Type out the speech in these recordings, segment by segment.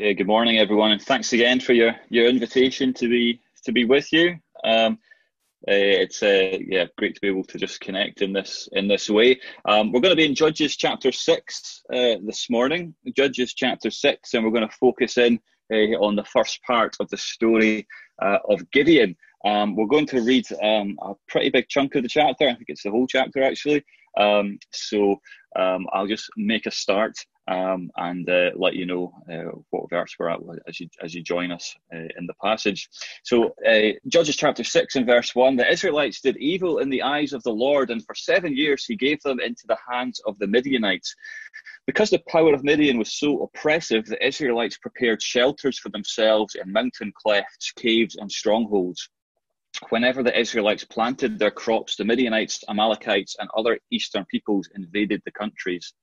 Okay, good morning, everyone, and thanks again for your your invitation to be to be with you. Um, uh, it's uh, yeah great to be able to just connect in this in this way. Um, we're going to be in Judges chapter six uh, this morning. Judges chapter six, and we're going to focus in uh, on the first part of the story of Gideon. Um, we're going to read um, a pretty big chunk of the chapter. I think it's the whole chapter actually. Um, so um, I'll just make a start um, and uh, let you know uh, what verse we're at as you as you join us uh, in the passage. So, uh, Judges chapter six and verse one: the Israelites did evil in the eyes of the Lord, and for seven years He gave them into the hands of the Midianites. Because the power of Midian was so oppressive, the Israelites prepared shelters for themselves in mountain clefts, caves, and strongholds. Whenever the Israelites planted their crops, the Midianites, Amalekites, and other eastern peoples invaded the countries.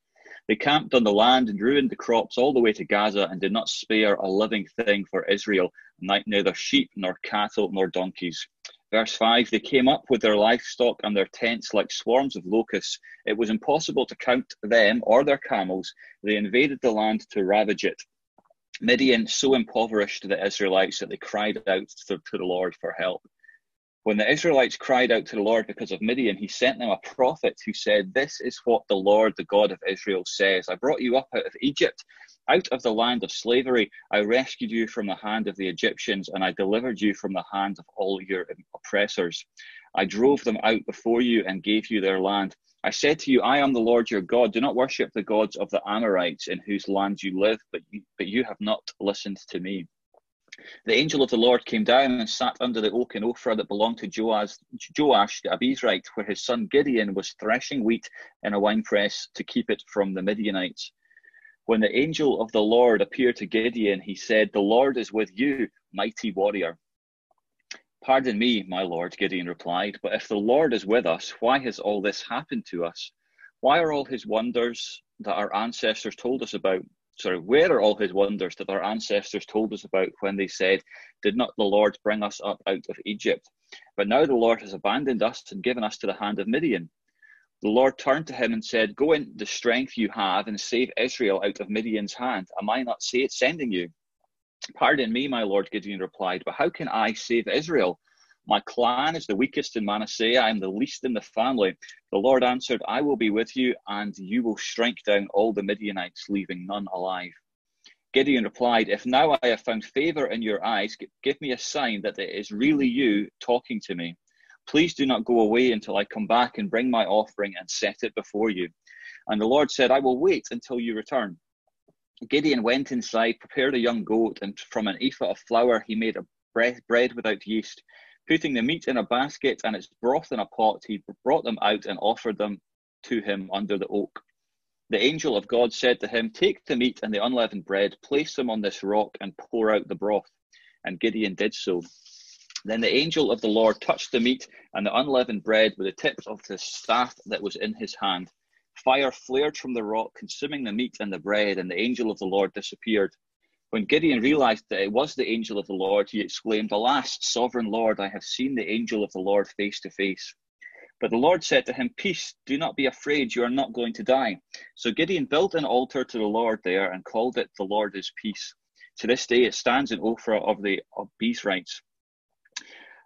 They camped on the land and ruined the crops all the way to Gaza and did not spare a living thing for Israel, neither sheep nor cattle nor donkeys. Verse 5 They came up with their livestock and their tents like swarms of locusts. It was impossible to count them or their camels. They invaded the land to ravage it. Midian so impoverished the Israelites that they cried out to, to the Lord for help. When the Israelites cried out to the Lord because of Midian, he sent them a prophet who said, This is what the Lord, the God of Israel, says I brought you up out of Egypt, out of the land of slavery. I rescued you from the hand of the Egyptians, and I delivered you from the hand of all your oppressors. I drove them out before you and gave you their land. I said to you, I am the Lord your God. Do not worship the gods of the Amorites in whose land you live, but you, but you have not listened to me. The angel of the Lord came down and sat under the oak in Ophrah that belonged to Joash, Joash the Abiezrite, where his son Gideon was threshing wheat in a winepress to keep it from the Midianites. When the angel of the Lord appeared to Gideon, he said, The Lord is with you, mighty warrior. Pardon me, my lord, Gideon replied, but if the Lord is with us, why has all this happened to us? Why are all his wonders that our ancestors told us about sorry, where are all his wonders that our ancestors told us about when they said, Did not the Lord bring us up out of Egypt? But now the Lord has abandoned us and given us to the hand of Midian. The Lord turned to him and said, Go in the strength you have and save Israel out of Midian's hand. Am I not sending you? Pardon me, my Lord, Gideon replied, but how can I save Israel? My clan is the weakest in Manasseh. I am the least in the family. The Lord answered, I will be with you, and you will strike down all the Midianites, leaving none alive. Gideon replied, If now I have found favor in your eyes, give me a sign that it is really you talking to me. Please do not go away until I come back and bring my offering and set it before you. And the Lord said, I will wait until you return. Gideon went inside, prepared a young goat, and from an ephah of flour he made a bread, bread without yeast. Putting the meat in a basket and its broth in a pot, he brought them out and offered them to him under the oak. The angel of God said to him, Take the meat and the unleavened bread, place them on this rock, and pour out the broth. And Gideon did so. Then the angel of the Lord touched the meat and the unleavened bread with the tips of the staff that was in his hand. Fire flared from the rock, consuming the meat and the bread, and the angel of the Lord disappeared. When Gideon realized that it was the angel of the Lord, he exclaimed, Alas, sovereign Lord, I have seen the angel of the Lord face to face. But the Lord said to him, Peace, do not be afraid, you are not going to die. So Gideon built an altar to the Lord there and called it The Lord is Peace. To this day it stands in Ophrah of the Abiezrites.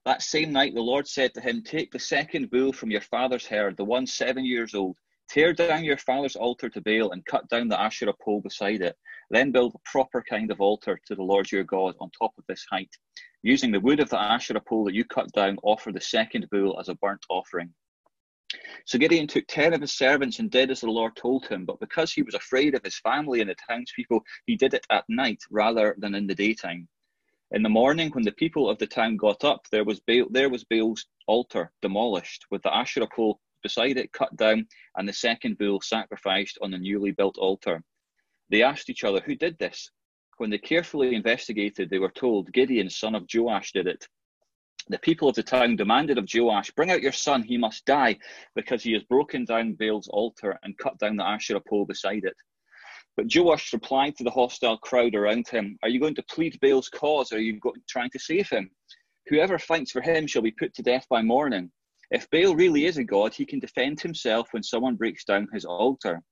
That same night the Lord said to him, Take the second bull from your father's herd, the one seven years old. Tear down your father's altar to Baal and cut down the Asherah pole beside it. Then build a proper kind of altar to the Lord your God on top of this height. Using the wood of the Asherah pole that you cut down, offer the second bull as a burnt offering. So Gideon took ten of his servants and did as the Lord told him, but because he was afraid of his family and the townspeople, he did it at night rather than in the daytime. In the morning, when the people of the town got up, there was Baal, there was Baal's altar demolished, with the Asherah pole beside it cut down, and the second bull sacrificed on the newly built altar. They asked each other, Who did this? When they carefully investigated, they were told, Gideon, son of Joash, did it. The people of the town demanded of Joash, Bring out your son, he must die, because he has broken down Baal's altar and cut down the Asherah pole beside it. But Joash replied to the hostile crowd around him, Are you going to plead Baal's cause, or are you trying to save him? Whoever fights for him shall be put to death by morning. If Baal really is a god, he can defend himself when someone breaks down his altar.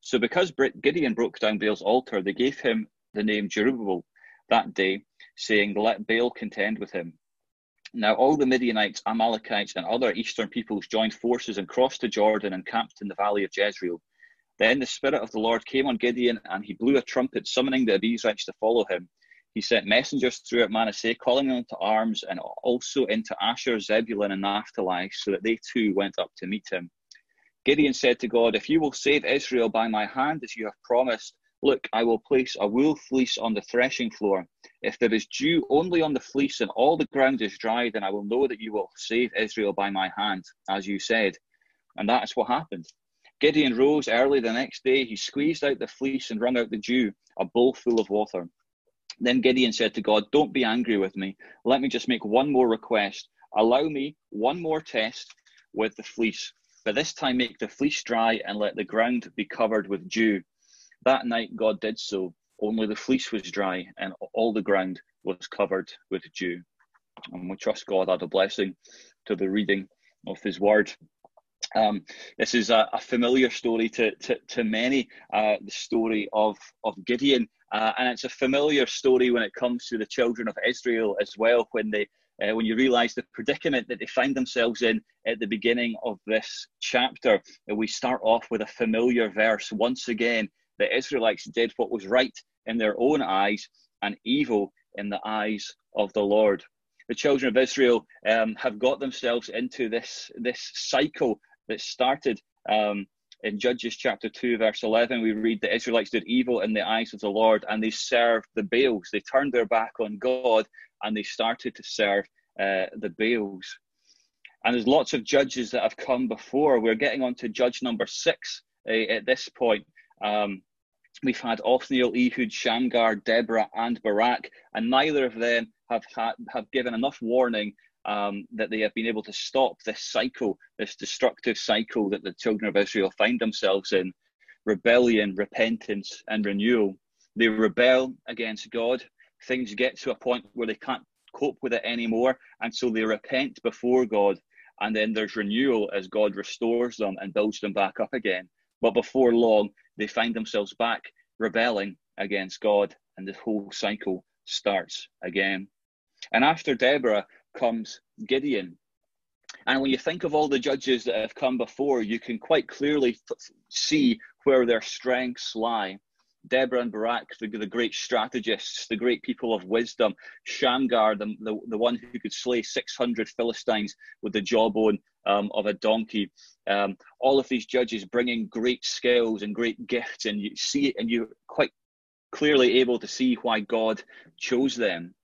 So because Gideon broke down Baal's altar, they gave him the name Jerubbaal that day, saying, Let Baal contend with him. Now all the Midianites, Amalekites, and other eastern peoples joined forces and crossed the Jordan and camped in the valley of Jezreel. Then the Spirit of the Lord came on Gideon, and he blew a trumpet, summoning the Abiezrites to follow him. He sent messengers throughout Manasseh, calling them to arms, and also into Asher, Zebulun, and Naphtali, so that they too went up to meet him. Gideon said to God, If you will save Israel by my hand, as you have promised, look, I will place a wool fleece on the threshing floor. If there is dew only on the fleece and all the ground is dry, then I will know that you will save Israel by my hand, as you said. And that is what happened. Gideon rose early the next day. He squeezed out the fleece and wrung out the dew, a bowl full of water. Then Gideon said to God, Don't be angry with me. Let me just make one more request. Allow me one more test with the fleece. But this time make the fleece dry and let the ground be covered with dew. That night God did so, only the fleece was dry and all the ground was covered with dew. And we trust God had a blessing to the reading of His Word. Um, this is a, a, familiar story to, to, to many, uh, the story of, of Gideon. Uh, and it's a familiar story when it comes to the children of Israel as well, when they uh, when you realize the predicament that they find themselves in at the beginning of this chapter. we start off with a familiar verse. Once again, the Israelites did what was right in their own eyes and evil in the eyes of the Lord. The children of Israel um, have got themselves into this, this cycle that started um, in Judges chapter 2, verse 11, we read the Israelites did evil in the eyes of the Lord and they served the Baals. They turned their back on God and they started to serve uh, the Baals. And there's lots of judges that have come before. We're getting on to judge number six uh, at this point. Um, we've had Othniel, Ehud, Shamgar, Deborah, and Barak, and neither of them have have given enough warning um, that they have been able to stop this cycle, this destructive cycle that the children of Israel find themselves in rebellion, repentance, and renewal. They rebel against God. Things get to a point where they can't cope with it anymore, and so they repent before God. And then there's renewal as God restores them and builds them back up again. But before long, they find themselves back rebelling against God, and the whole cycle starts again. And after Deborah, comes Gideon. And when you think of all the judges that have come before, you can quite clearly see where their strengths lie. Deborah and Barak, the, the great strategists, the great people of wisdom. Shamgar, the, the, the one who could slay 600 Philistines with the jawbone um, of a donkey. Um, all of these judges bringing great skills and great gifts, and you see it, and you're quite clearly able to see why God chose them.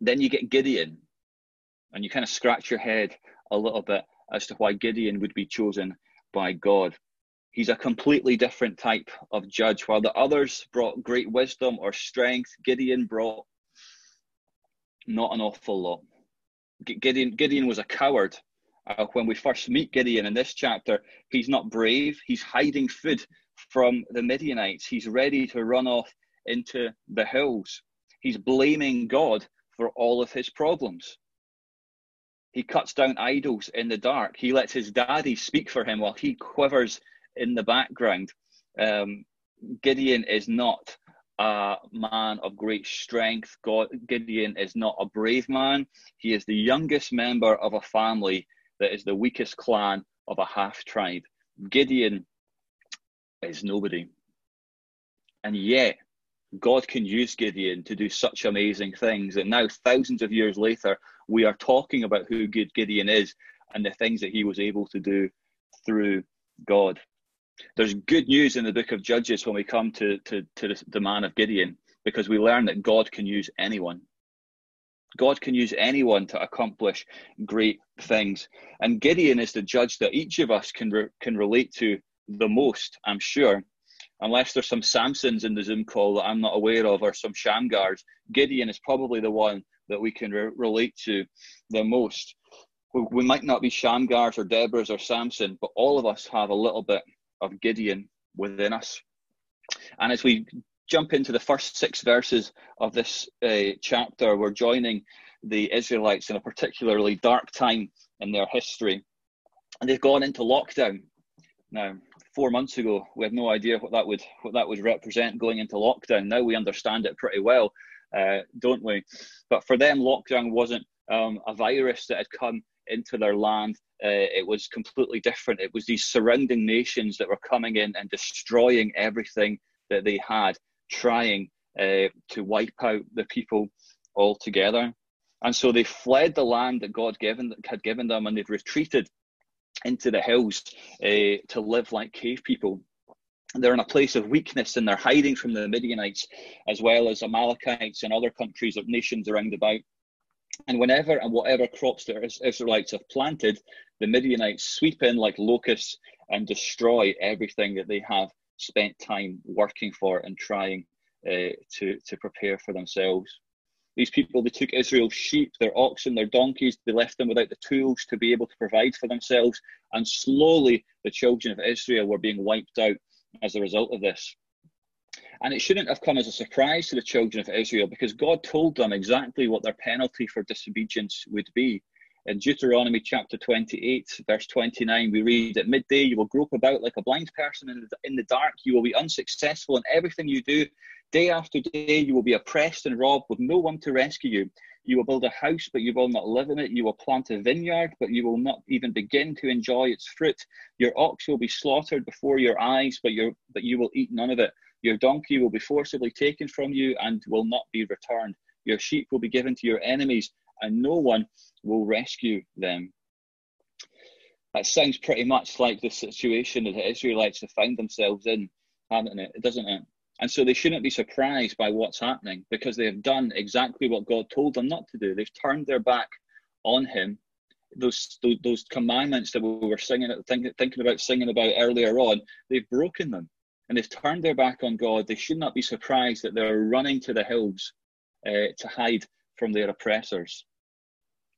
Then you get Gideon, and you kind of scratch your head a little bit as to why Gideon would be chosen by God. He's a completely different type of judge. While the others brought great wisdom or strength, Gideon brought not an awful lot. Gideon, Gideon was a coward. Uh, when we first meet Gideon in this chapter, he's not brave. He's hiding food from the Midianites. He's ready to run off into the hills. He's blaming God for all of his problems. He cuts down idols in the dark. He lets his daddy speak for him while he quivers in the background. Um, Gideon is not a man of great strength. God, Gideon is not a brave man. He is the youngest member of a family that is the weakest clan of a half tribe. Gideon is nobody. And yet, God can use Gideon to do such amazing things that now, thousands of years later, we are talking about who good Gideon is and the things that he was able to do through God. There's good news in the book of Judges when we come to, to, to the man of Gideon because we learn that God can use anyone. God can use anyone to accomplish great things. And Gideon is the judge that each of us can, re- can relate to the most, I'm sure unless there's some Samsons in the Zoom call that I'm not aware of or some Shamgars, Gideon is probably the one that we can re- relate to the most. We, we might not be Shamgars or Deborahs or Samson, but all of us have a little bit of Gideon within us. And as we jump into the first six verses of this uh, chapter, we're joining the Israelites in a particularly dark time in their history. And they've gone into lockdown. Now, four months ago, we had no idea what that would what that would represent going into lockdown. Now we understand it pretty well, uh, don't we? But for them, lockdown wasn't um, a virus that had come into their land. Uh, it was completely different. It was these surrounding nations that were coming in and destroying everything that they had, trying uh, to wipe out the people altogether. And so they fled the land that God given, had given them and they've retreated into the hills uh, to live like cave people. They're in a place of weakness and they're hiding from the Midianites as well as Amalekites and other countries or nations around about. And whenever and whatever crops the Israelites have planted, the Midianites sweep in like locusts and destroy everything that they have spent time working for and trying uh, to, to prepare for themselves. These people, they took Israel's sheep, their oxen, their donkeys, they left them without the tools to be able to provide for themselves. And slowly, the children of Israel were being wiped out as a result of this. And it shouldn't have come as a surprise to the children of Israel because God told them exactly what their penalty for disobedience would be. In Deuteronomy chapter 28, verse 29, we read, At midday you will grope about like a blind person in the, in the dark. You will be unsuccessful in everything you do. Day after day, you will be oppressed and robbed with no one to rescue you. You will build a house, but you will not live in it. You will plant a vineyard, but you will not even begin to enjoy its fruit. Your ox will be slaughtered before your eyes, but, your, but you will eat none of it. Your donkey will be forcibly taken from you and will not be returned. Your sheep will be given to your enemies, and no one will rescue them. That sounds pretty much like the situation that the Israelites have found themselves in, haven't it? Doesn't it? And so they shouldn't be surprised by what's happening because they have done exactly what God told them not to do. They've turned their back on Him. Those those, commandments that we were singing, thinking, thinking about singing about earlier on, they've broken them and they've turned their back on God. They should not be surprised that they're running to the hills uh, to hide from their oppressors.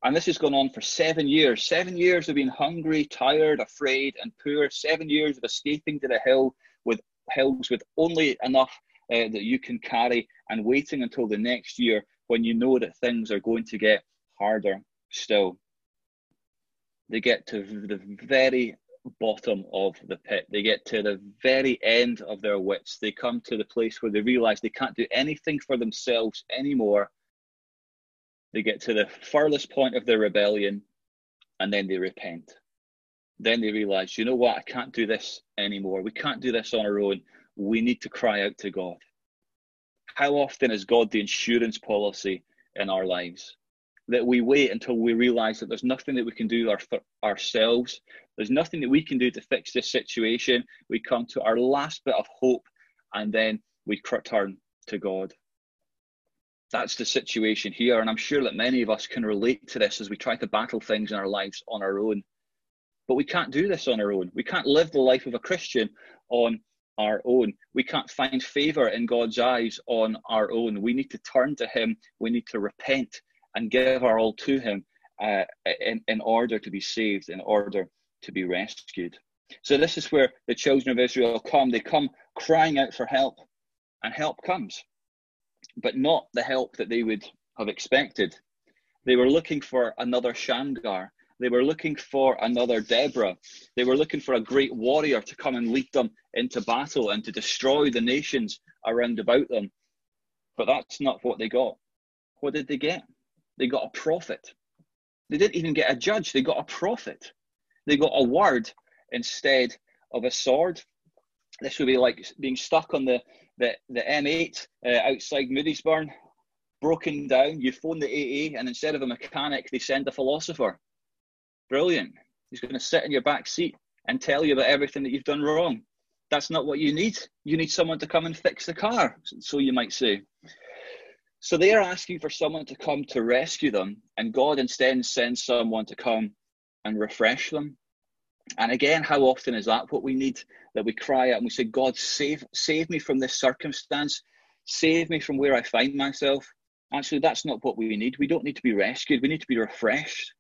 And this has gone on for seven years. Seven years of being hungry, tired, afraid, and poor. Seven years of escaping to the hill with hills with only enough uh, that you can carry and waiting until the next year when you know that things are going to get harder still. They get to the very bottom of the pit. They get to the very end of their wits. They come to the place where they realize they can't do anything for themselves anymore. They get to the furthest point of their rebellion and then they repent then they realize, you know what, I can't do this anymore. We can't do this on our own. We need to cry out to God. How often is God the insurance policy in our lives? That we wait until we realize that there's nothing that we can do our, ourselves. There's nothing that we can do to fix this situation. We come to our last bit of hope and then we turn to God. That's the situation here. And I'm sure that many of us can relate to this as we try to battle things in our lives on our own. But we can't do this on our own. We can't live the life of a Christian on our own. We can't find favor in God's eyes on our own. We need to turn to Him. We need to repent and give our all to Him uh, in, in order to be saved, in order to be rescued. So, this is where the children of Israel come. They come crying out for help, and help comes, but not the help that they would have expected. They were looking for another Shamgar, they were looking for another Deborah. They were looking for a great warrior to come and lead them into battle and to destroy the nations around about them. But that's not what they got. What did they get? They got a prophet. They didn't even get a judge, they got a prophet. They got a word instead of a sword. This would be like being stuck on the, the, the M8 uh, outside Moodiesburn, broken down. You phone the AA, and instead of a mechanic, they send a philosopher. Brilliant. He's going to sit in your back seat and tell you about everything that you've done wrong. That's not what you need. You need someone to come and fix the car, so you might say. So they are asking for someone to come to rescue them, and God instead sends someone to come and refresh them. And again, how often is that what we need? That we cry out and we say, God, save, save me from this circumstance, save me from where I find myself. Actually, that's not what we need. We don't need to be rescued, we need to be refreshed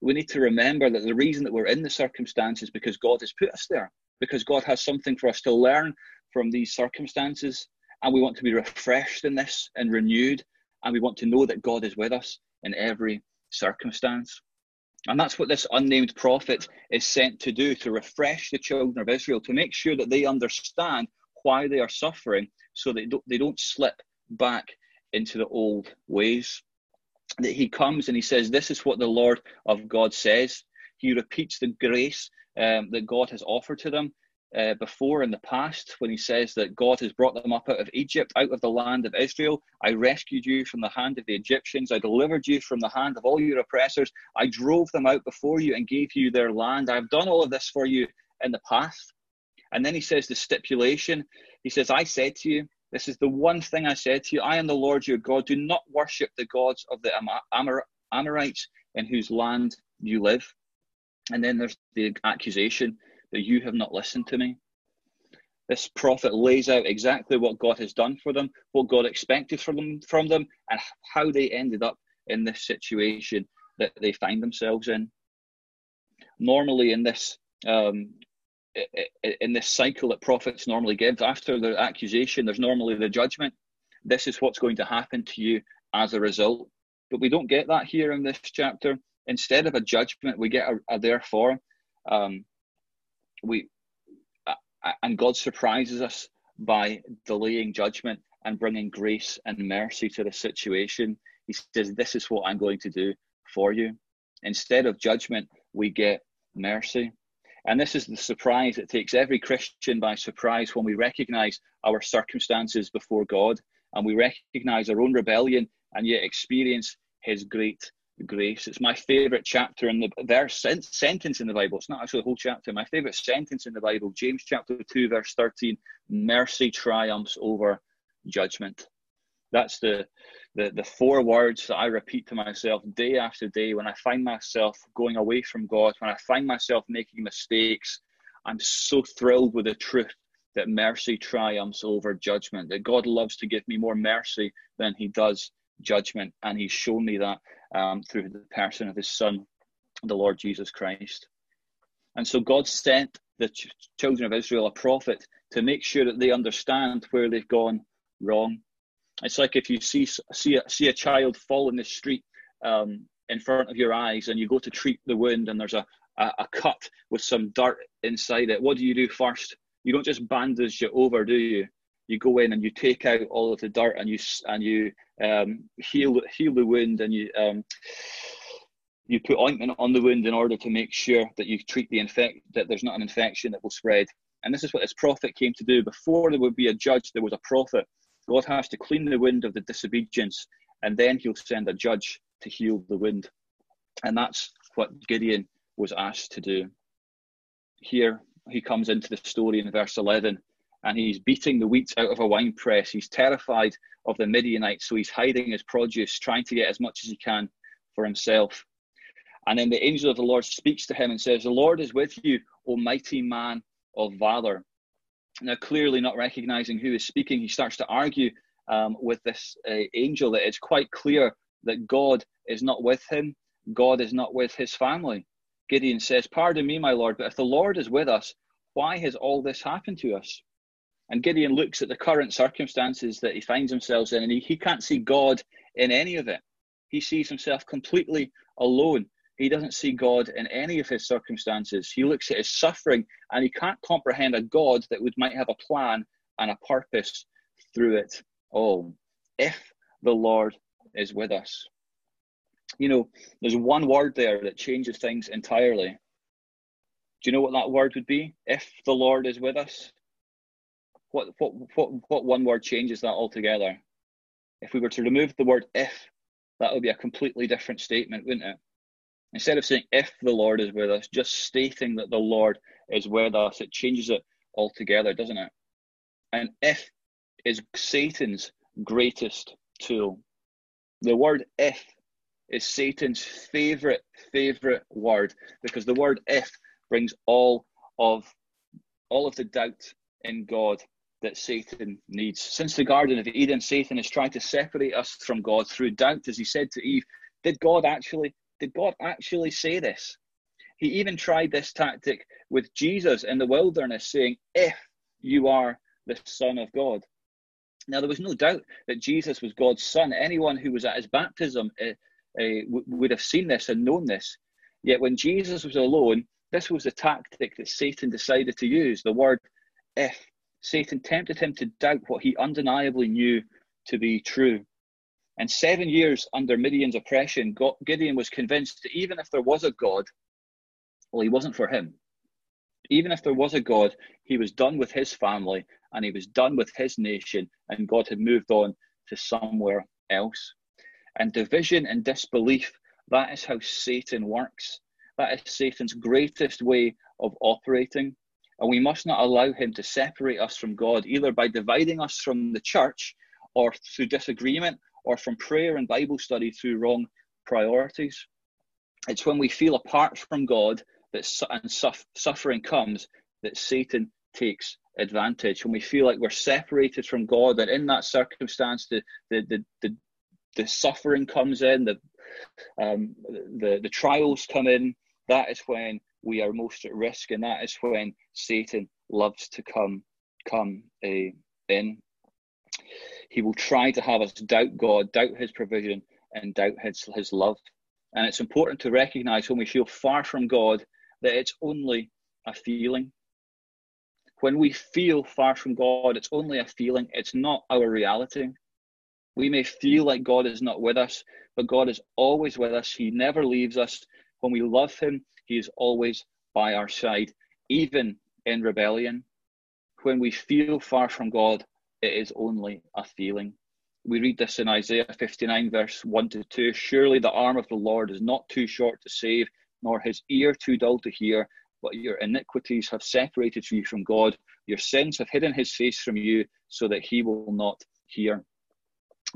we need to remember that the reason that we're in the circumstances is because God has put us there, because God has something for us to learn from these circumstances. And we want to be refreshed in this and renewed. And we want to know that God is with us in every circumstance. And that's what this unnamed prophet is sent to do to refresh the children of Israel, to make sure that they understand why they are suffering so that they don't, they don't slip back into the old ways. That he comes and he says, This is what the Lord of God says. He repeats the grace um, that God has offered to them uh, before in the past when he says that God has brought them up out of Egypt, out of the land of Israel. I rescued you from the hand of the Egyptians. I delivered you from the hand of all your oppressors. I drove them out before you and gave you their land. I've done all of this for you in the past. And then he says the stipulation. He says, I said to you, this is the one thing I said to you I am the Lord your God. Do not worship the gods of the Amor- Amorites in whose land you live. And then there's the accusation that you have not listened to me. This prophet lays out exactly what God has done for them, what God expected from them, from them, and how they ended up in this situation that they find themselves in. Normally, in this um, in this cycle that prophets normally give, after the accusation, there's normally the judgment. This is what's going to happen to you as a result. But we don't get that here in this chapter. Instead of a judgment, we get a, a therefore. Um, we uh, uh, and God surprises us by delaying judgment and bringing grace and mercy to the situation. He says, This is what I'm going to do for you. Instead of judgment, we get mercy. And this is the surprise that takes every Christian by surprise when we recognize our circumstances before God and we recognize our own rebellion and yet experience His great grace. It's my favorite chapter in the verse sentence in the Bible. It's not actually the whole chapter. My favorite sentence in the Bible, James chapter 2, verse 13 mercy triumphs over judgment. That's the, the, the four words that I repeat to myself day after day when I find myself going away from God, when I find myself making mistakes. I'm so thrilled with the truth that mercy triumphs over judgment, that God loves to give me more mercy than he does judgment. And he's shown me that um, through the person of his son, the Lord Jesus Christ. And so God sent the ch- children of Israel a prophet to make sure that they understand where they've gone wrong. It's like if you see see a, see a child fall in the street um, in front of your eyes, and you go to treat the wound, and there's a, a, a cut with some dirt inside it. What do you do first? You don't just bandage it over, do you? You go in and you take out all of the dirt and you and you um, heal heal the wound and you um, you put ointment on the wound in order to make sure that you treat the infect that there's not an infection that will spread. And this is what this prophet came to do. Before there would be a judge, there was a prophet. God has to clean the wound of the disobedience, and then He'll send a judge to heal the wound. And that's what Gideon was asked to do. Here he comes into the story in verse 11 and he's beating the wheat out of a wine press. He's terrified of the Midianites, so he's hiding his produce, trying to get as much as he can for himself. And then the angel of the Lord speaks to him and says, The Lord is with you, O mighty man of valor. Now, clearly not recognizing who is speaking, he starts to argue um, with this uh, angel that it's quite clear that God is not with him, God is not with his family. Gideon says, Pardon me, my Lord, but if the Lord is with us, why has all this happened to us? And Gideon looks at the current circumstances that he finds himself in, and he, he can't see God in any of it. He sees himself completely alone. He doesn't see God in any of his circumstances. He looks at his suffering and he can't comprehend a God that would might have a plan and a purpose through it all. If the Lord is with us. You know, there's one word there that changes things entirely. Do you know what that word would be? If the Lord is with us? What what what what one word changes that altogether? If we were to remove the word if, that would be a completely different statement, wouldn't it? Instead of saying if the Lord is with us, just stating that the Lord is with us, it changes it altogether, doesn't it? And if is Satan's greatest tool. The word if is Satan's favorite, favorite word because the word if brings all of all of the doubt in God that Satan needs. Since the Garden of Eden, Satan has tried to separate us from God through doubt, as he said to Eve, did God actually did God actually say this? He even tried this tactic with Jesus in the wilderness, saying, If you are the Son of God. Now, there was no doubt that Jesus was God's Son. Anyone who was at his baptism uh, uh, would have seen this and known this. Yet when Jesus was alone, this was the tactic that Satan decided to use the word if. Satan tempted him to doubt what he undeniably knew to be true. And seven years under Midian's oppression, Gideon was convinced that even if there was a God, well, he wasn't for him. Even if there was a God, he was done with his family and he was done with his nation, and God had moved on to somewhere else. And division and disbelief, that is how Satan works. That is Satan's greatest way of operating. And we must not allow him to separate us from God, either by dividing us from the church or through disagreement or from prayer and Bible study through wrong priorities. It's when we feel apart from God that and suffering comes that Satan takes advantage. When we feel like we're separated from God, and in that circumstance, the the the, the, the suffering comes in, the um, the the trials come in. That is when we are most at risk, and that is when Satan loves to come come uh, in. He will try to have us doubt God, doubt His provision, and doubt His His love. And it's important to recognize when we feel far from God that it's only a feeling. When we feel far from God, it's only a feeling, it's not our reality. We may feel like God is not with us, but God is always with us. He never leaves us. When we love Him, He is always by our side, even in rebellion. When we feel far from God, it is only a feeling. We read this in Isaiah 59, verse 1 to 2. Surely the arm of the Lord is not too short to save, nor his ear too dull to hear, but your iniquities have separated you from God. Your sins have hidden his face from you so that he will not hear.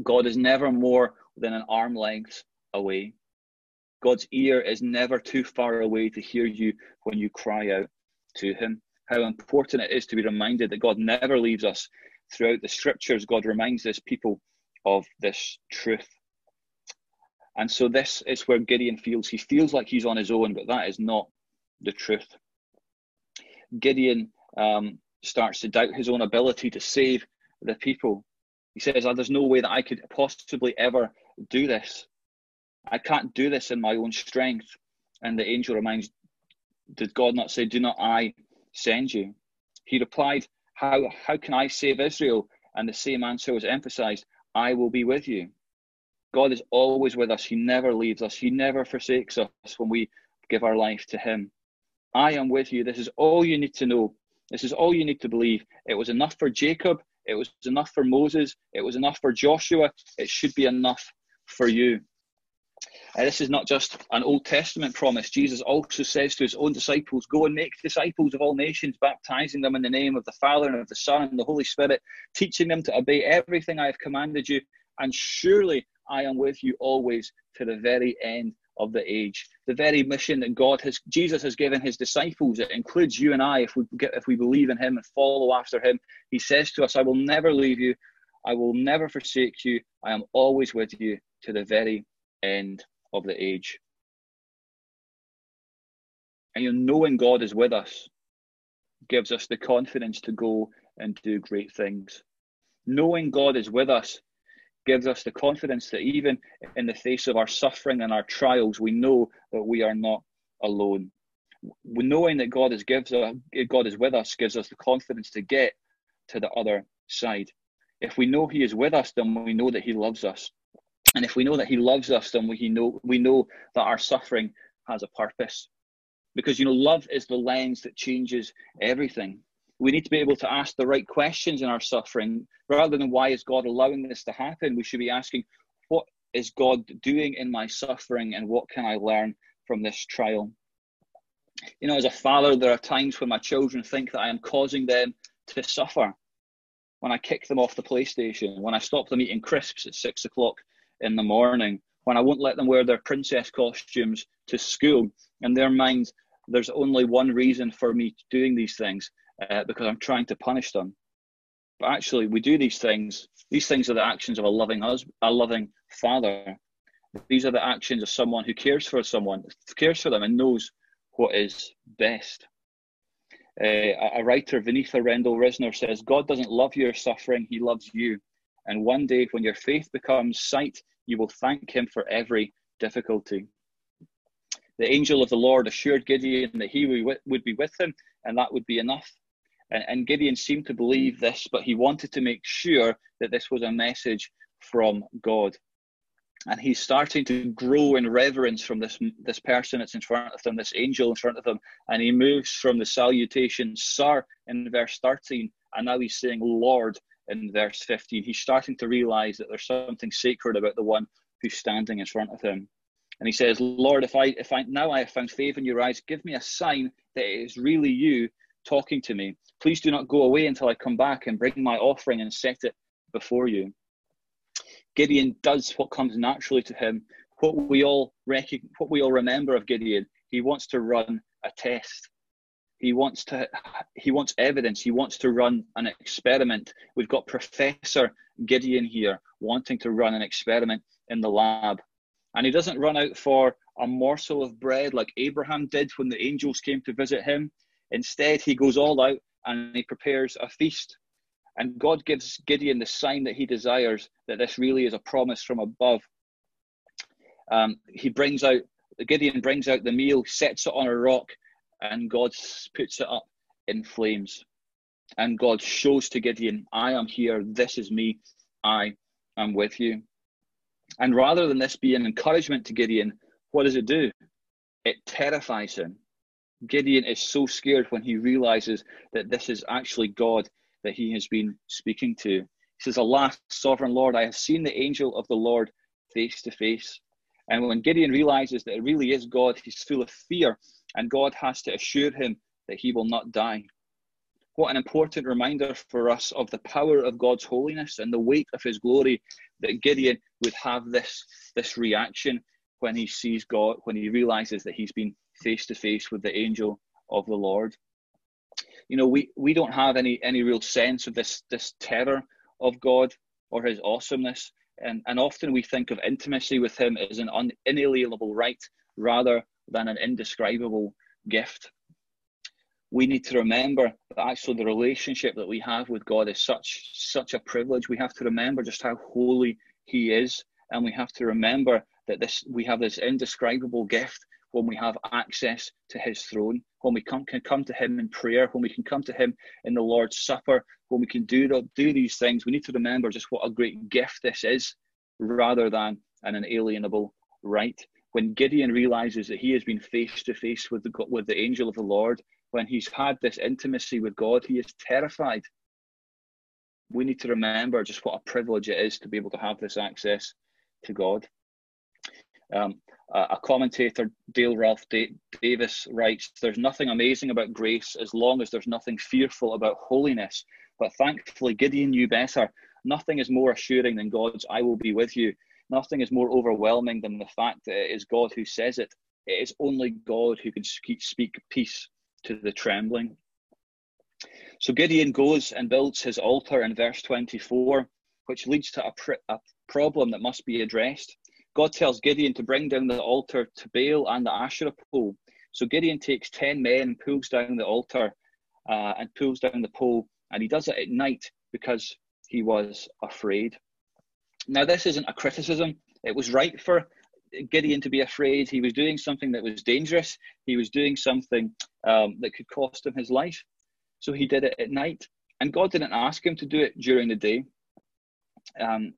God is never more than an arm length away. God's ear is never too far away to hear you when you cry out to him. How important it is to be reminded that God never leaves us. Throughout the scriptures, God reminds his people of this truth. And so this is where Gideon feels he feels like he's on his own, but that is not the truth. Gideon um, starts to doubt his own ability to save the people. He says, oh, There's no way that I could possibly ever do this. I can't do this in my own strength. And the angel reminds, Did God not say, Do not I send you? He replied, How, how can I save Israel? And the same answer was emphasized I will be with you. God is always with us. He never leaves us. He never forsakes us when we give our life to Him. I am with you. This is all you need to know. This is all you need to believe. It was enough for Jacob. It was enough for Moses. It was enough for Joshua. It should be enough for you. Uh, this is not just an Old Testament promise. Jesus also says to his own disciples, Go and make disciples of all nations, baptizing them in the name of the Father and of the Son and the Holy Spirit, teaching them to obey everything I have commanded you. And surely I am with you always to the very end of the age. The very mission that God has, Jesus has given his disciples, it includes you and I if we get, if we believe in him and follow after him. He says to us, I will never leave you. I will never forsake you. I am always with you to the very end of the age. And you know, knowing God is with us gives us the confidence to go and do great things. Knowing God is with us gives us the confidence that even in the face of our suffering and our trials, we know that we are not alone. Knowing that God is gives us, God is with us gives us the confidence to get to the other side. If we know He is with us, then we know that He loves us. And if we know that He loves us, then we know we know that our suffering has a purpose. Because you know, love is the lens that changes everything. We need to be able to ask the right questions in our suffering, rather than why is God allowing this to happen. We should be asking, what is God doing in my suffering, and what can I learn from this trial? You know, as a father, there are times when my children think that I am causing them to suffer. When I kick them off the PlayStation, when I stop them eating crisps at six o'clock in the morning, when I won't let them wear their princess costumes to school. In their minds, there's only one reason for me doing these things uh, because I'm trying to punish them. But actually, we do these things. These things are the actions of a loving husband, a loving father. These are the actions of someone who cares for someone, cares for them, and knows what is best. Uh, a writer, Vaneetha Rendall Risner, says, God doesn't love your suffering, He loves you. And one day, when your faith becomes sight, you will thank Him for every difficulty. The angel of the Lord assured Gideon that he would be with him, and that would be enough. And, Gideon seemed to believe this, but he wanted to make sure that this was a message from God. And he's starting to grow in reverence from this, this person that's in front of him, this angel in front of him. And he moves from the salutation, Sir, in verse 13, and now he's saying Lord in verse 15. He's starting to realize that there's something sacred about the one who's standing in front of him. And he says, Lord, if I if I now I have found favor in your eyes, give me a sign that it is really you talking to me. Please do not go away until I come back and bring my offering and set it before you. Gideon does what comes naturally to him. What we all rec- what we all remember of Gideon, he wants to run a test. He wants to he wants evidence. He wants to run an experiment. We've got Professor Gideon here wanting to run an experiment in the lab. And he doesn't run out for a morsel of bread like Abraham did when the angels came to visit him. Instead, he goes all out and he prepares a feast. And God gives Gideon the sign that he desires that this really is a promise from above. Um, he brings out, Gideon brings out the meal, sets it on a rock, and God puts it up in flames. And God shows to Gideon, I am here, this is me, I am with you. And rather than this be an encouragement to Gideon, what does it do? It terrifies him. Gideon is so scared when he realizes that this is actually God that he has been speaking to. He says, Alas, sovereign Lord, I have seen the angel of the Lord face to face. And when Gideon realizes that it really is God, he's full of fear, and God has to assure him that he will not die. What an important reminder for us of the power of God's holiness and the weight of his glory that Gideon would have this, this reaction when he sees God, when he realizes that he's been face to face with the angel of the Lord. You know, we, we don't have any, any real sense of this, this terror of God or his awesomeness. And, and often we think of intimacy with him as an unalienable right rather than an indescribable gift we need to remember that actually the relationship that we have with God is such such a privilege. We have to remember just how holy He is, and we have to remember that this we have this indescribable gift when we have access to His throne, when we come, can come to Him in prayer, when we can come to Him in the Lord's Supper, when we can do the, do these things. We need to remember just what a great gift this is, rather than an inalienable right. When Gideon realizes that he has been face to face with the with the angel of the Lord, when he's had this intimacy with God, he is terrified. We need to remember just what a privilege it is to be able to have this access to God. Um, a commentator, Dale Ralph Davis, writes There's nothing amazing about grace as long as there's nothing fearful about holiness. But thankfully, Gideon knew better. Nothing is more assuring than God's I will be with you. Nothing is more overwhelming than the fact that it is God who says it. It is only God who can speak peace to the trembling. So Gideon goes and builds his altar in verse 24, which leads to a, pr- a problem that must be addressed. God tells Gideon to bring down the altar to Baal and the Asherah pole. So Gideon takes 10 men pulls down the altar uh, and pulls down the pole, and he does it at night because he was afraid. Now, this isn't a criticism. It was right for Gideon to be afraid. He was doing something that was dangerous. He was doing something um, that could cost him his life. So he did it at night. And God didn't ask him to do it during the day. Um,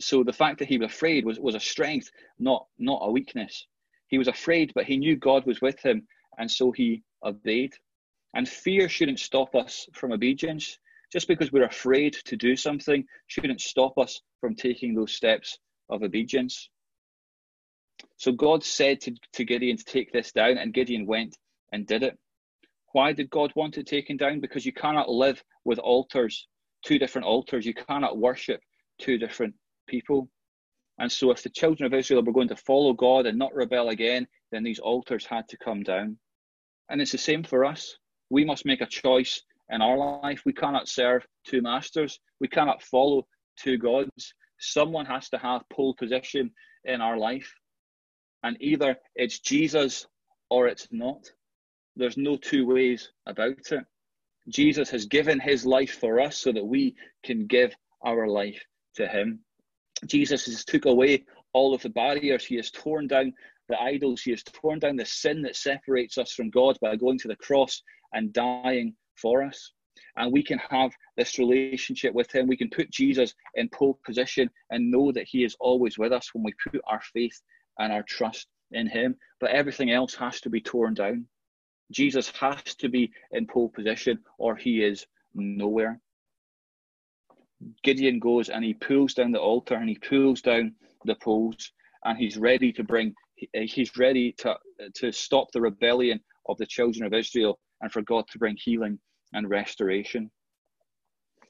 so the fact that he was afraid was, was a strength, not, not a weakness. He was afraid, but he knew God was with him. And so he obeyed. And fear shouldn't stop us from obedience. Just because we're afraid to do something shouldn't stop us from taking those steps of obedience. So God said to, to Gideon to take this down, and Gideon went and did it. Why did God want it taken down? Because you cannot live with altars, two different altars. You cannot worship two different people. And so, if the children of Israel were going to follow God and not rebel again, then these altars had to come down. And it's the same for us. We must make a choice in our life. We cannot serve two masters, we cannot follow two gods. Someone has to have pole position in our life and either it's Jesus or it's not. There's no two ways about it. Jesus has given his life for us so that we can give our life to him. Jesus has took away all of the barriers. He has torn down the idols. He has torn down the sin that separates us from God by going to the cross and dying for us. And we can have this relationship with Him. We can put Jesus in pole position and know that He is always with us when we put our faith and our trust in Him. But everything else has to be torn down. Jesus has to be in pole position or He is nowhere. Gideon goes and he pulls down the altar and he pulls down the poles and he's ready to bring he's ready to to stop the rebellion of the children of Israel and for God to bring healing and restoration.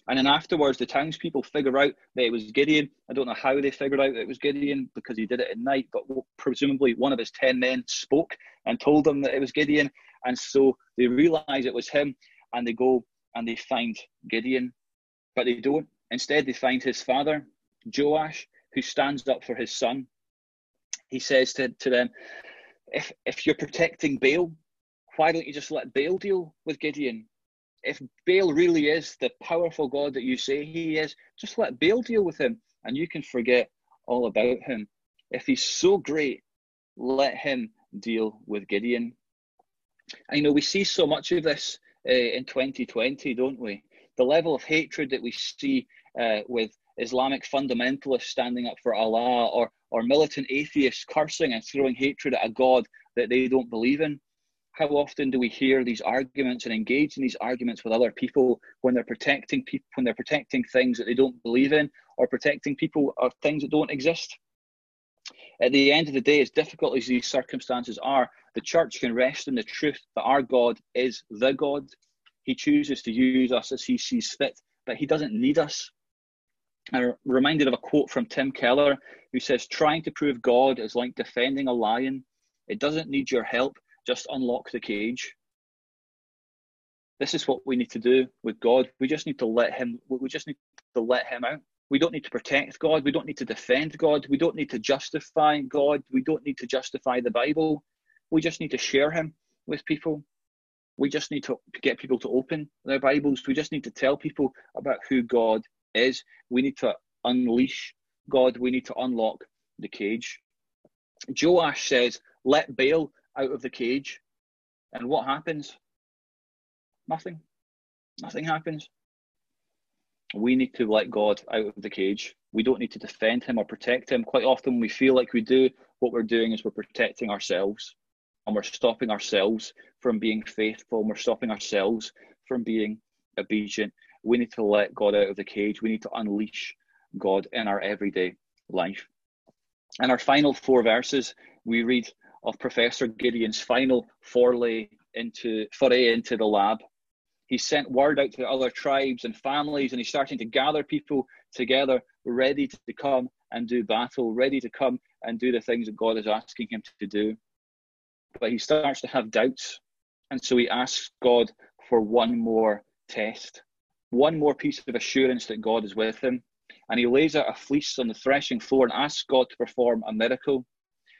And then afterwards, the townspeople figure out that it was Gideon. I don't know how they figured out it was Gideon because he did it at night, but presumably one of his 10 men spoke and told them that it was Gideon. And so they realize it was him and they go and they find Gideon, but they don't. Instead, they find his father, Joash, who stands up for his son. He says to, to them, if, if you're protecting Baal, why don't you just let Baal deal with Gideon? If Baal really is the powerful God that you say he is, just let Baal deal with him and you can forget all about him. If he's so great, let him deal with Gideon. I know we see so much of this uh, in 2020, don't we? The level of hatred that we see uh, with Islamic fundamentalists standing up for Allah or, or militant atheists cursing and throwing hatred at a God that they don't believe in. How often do we hear these arguments and engage in these arguments with other people when they're protecting people when they're protecting things that they don't believe in or protecting people or things that don't exist? At the end of the day, as difficult as these circumstances are, the church can rest in the truth that our God is the God. He chooses to use us as he sees fit, but he doesn't need us. I'm reminded of a quote from Tim Keller who says, Trying to prove God is like defending a lion. It doesn't need your help, just unlock the cage. This is what we need to do with God. We just need to let Him, we just need to let Him out. We don't need to protect God. We don't need to defend God. We don't need to justify God. We don't need to justify the Bible. We just need to share Him with people. We just need to get people to open their Bibles. We just need to tell people about who God is. We need to unleash God. We need to unlock the cage. Joash says, Let Baal out of the cage. And what happens? Nothing. Nothing happens. We need to let God out of the cage. We don't need to defend him or protect him. Quite often, we feel like we do. What we're doing is we're protecting ourselves and we're stopping ourselves from being faithful and we're stopping ourselves from being obedient. We need to let God out of the cage. We need to unleash God in our everyday life. In our final four verses, we read of Professor Gideon's final foray into, foray into the lab. He sent word out to other tribes and families, and he's starting to gather people together, ready to come and do battle, ready to come and do the things that God is asking him to do. But he starts to have doubts, and so he asks God for one more test, one more piece of assurance that God is with him. And he lays out a fleece on the threshing floor and asks God to perform a miracle.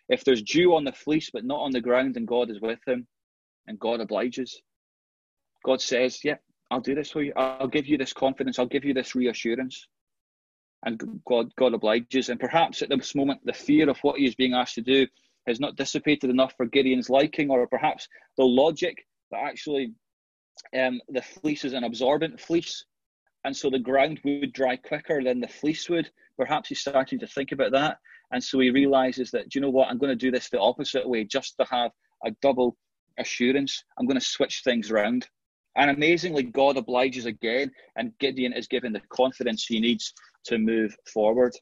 If there's dew on the fleece but not on the ground, and God is with him and God obliges. God says, Yeah, I'll do this for you. I'll give you this confidence. I'll give you this reassurance. And God, God obliges. And perhaps at this moment, the fear of what he is being asked to do has not dissipated enough for Gideon's liking, or perhaps the logic that actually um, the fleece is an absorbent fleece. And so the ground would dry quicker than the fleece would. Perhaps he's starting to think about that. And so he realizes that, do you know what? I'm going to do this the opposite way just to have a double assurance. I'm going to switch things around. And amazingly, God obliges again, and Gideon is given the confidence he needs to move forward.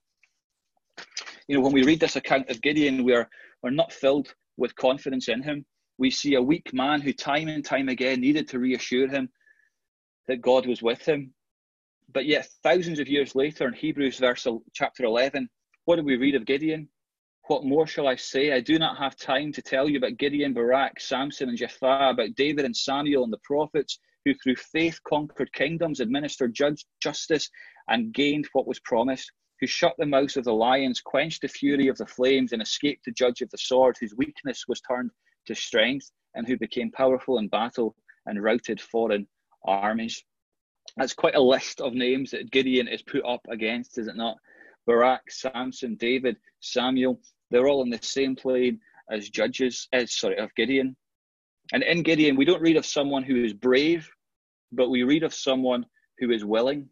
You know, when we read this account of Gideon, we're, we're not filled with confidence in him. We see a weak man who, time and time again, needed to reassure him that God was with him. But yet, thousands of years later, in Hebrews verse chapter 11, what do we read of Gideon? What more shall I say? I do not have time to tell you about Gideon, Barak, Samson, and Jephthah, about David and Samuel and the prophets, who through faith conquered kingdoms, administered judge, justice, and gained what was promised, who shut the mouths of the lions, quenched the fury of the flames, and escaped the judge of the sword, whose weakness was turned to strength, and who became powerful in battle and routed foreign armies. That's quite a list of names that Gideon is put up against, is it not? Barak, Samson, David, Samuel, they're all on the same plane as judges, as sorry, of Gideon. And in Gideon, we don't read of someone who is brave, but we read of someone who is willing.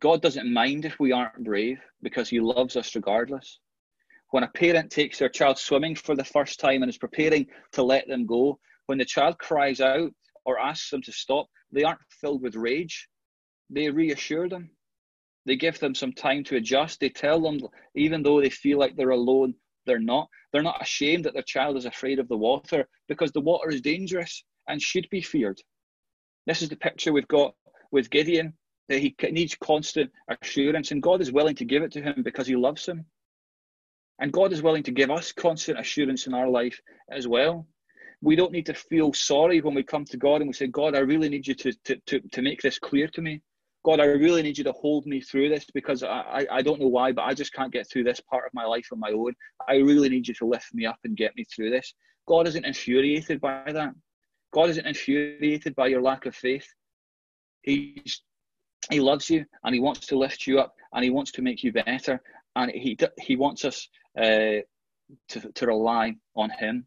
God doesn't mind if we aren't brave because he loves us regardless. When a parent takes their child swimming for the first time and is preparing to let them go, when the child cries out or asks them to stop, they aren't filled with rage. They reassure them. They give them some time to adjust. They tell them, even though they feel like they're alone, they're not. They're not ashamed that their child is afraid of the water because the water is dangerous and should be feared. This is the picture we've got with Gideon that he needs constant assurance, and God is willing to give it to him because he loves him. And God is willing to give us constant assurance in our life as well. We don't need to feel sorry when we come to God and we say, God, I really need you to, to, to, to make this clear to me. God, I really need you to hold me through this because I, I don't know why, but I just can't get through this part of my life on my own. I really need you to lift me up and get me through this. God isn't infuriated by that. God isn't infuriated by your lack of faith. He's, he loves you and he wants to lift you up and he wants to make you better. And he, he wants us uh, to, to rely on him.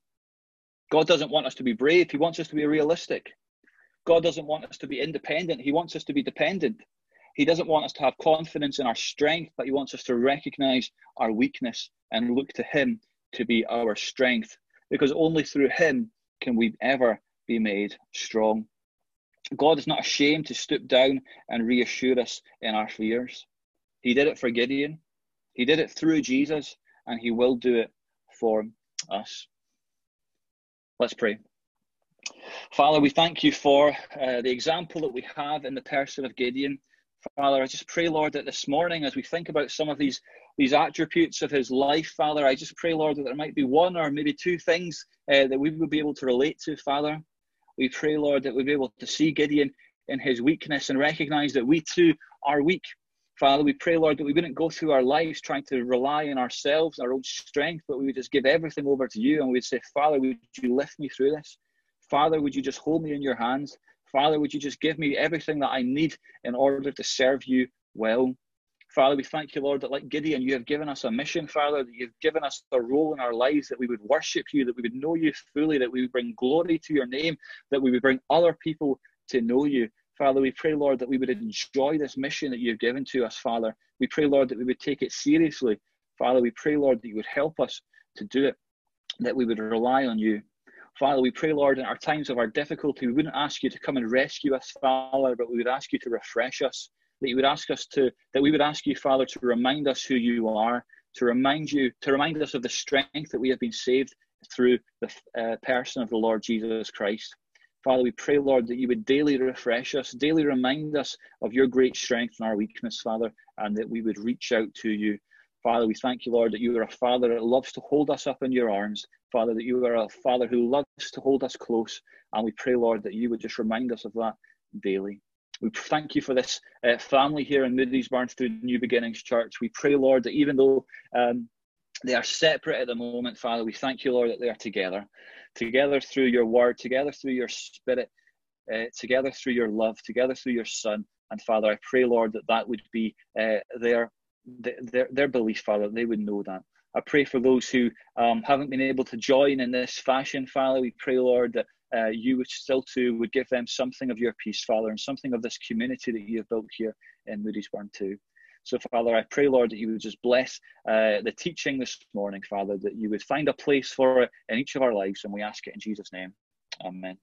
God doesn't want us to be brave. He wants us to be realistic. God doesn't want us to be independent. He wants us to be dependent. He doesn't want us to have confidence in our strength, but He wants us to recognize our weakness and look to Him to be our strength, because only through Him can we ever be made strong. God is not ashamed to stoop down and reassure us in our fears. He did it for Gideon, He did it through Jesus, and He will do it for us. Let's pray. Father, we thank you for uh, the example that we have in the person of Gideon. Father, I just pray, Lord, that this morning, as we think about some of these these attributes of his life, Father, I just pray, Lord, that there might be one or maybe two things uh, that we would be able to relate to, Father. We pray, Lord, that we'd be able to see Gideon in his weakness and recognize that we too are weak. Father, we pray, Lord, that we wouldn't go through our lives trying to rely on ourselves, our own strength, but we would just give everything over to you and we'd say, Father, would you lift me through this? Father, would you just hold me in your hands? Father, would you just give me everything that I need in order to serve you well? Father, we thank you, Lord, that like Gideon, you have given us a mission, Father, that you've given us a role in our lives, that we would worship you, that we would know you fully, that we would bring glory to your name, that we would bring other people to know you. Father, we pray, Lord, that we would enjoy this mission that you've given to us, Father. We pray, Lord, that we would take it seriously. Father, we pray, Lord, that you would help us to do it, that we would rely on you. Father, we pray, Lord, in our times of our difficulty, we wouldn't ask you to come and rescue us, Father, but we would ask you to refresh us. That you would ask us to, that we would ask you, Father, to remind us who you are, to remind you, to remind us of the strength that we have been saved through the uh, person of the Lord Jesus Christ. Father, we pray, Lord, that you would daily refresh us, daily remind us of your great strength and our weakness, Father, and that we would reach out to you. Father, we thank you, Lord, that you are a Father that loves to hold us up in your arms. Father, that you are a Father who loves to hold us close. And we pray, Lord, that you would just remind us of that daily. We thank you for this uh, family here in Moody's through New Beginnings Church. We pray, Lord, that even though um, they are separate at the moment, Father, we thank you, Lord, that they are together together through your word, together through your spirit, uh, together through your love, together through your son. And Father, I pray, Lord, that that would be uh, their, their, their belief, Father, they would know that. I pray for those who um, haven't been able to join in this fashion, Father. We pray, Lord, that uh, you would still too would give them something of your peace, Father, and something of this community that you have built here in Moodiesburn too. So, Father, I pray, Lord, that you would just bless uh, the teaching this morning, Father, that you would find a place for it in each of our lives, and we ask it in Jesus' name. Amen.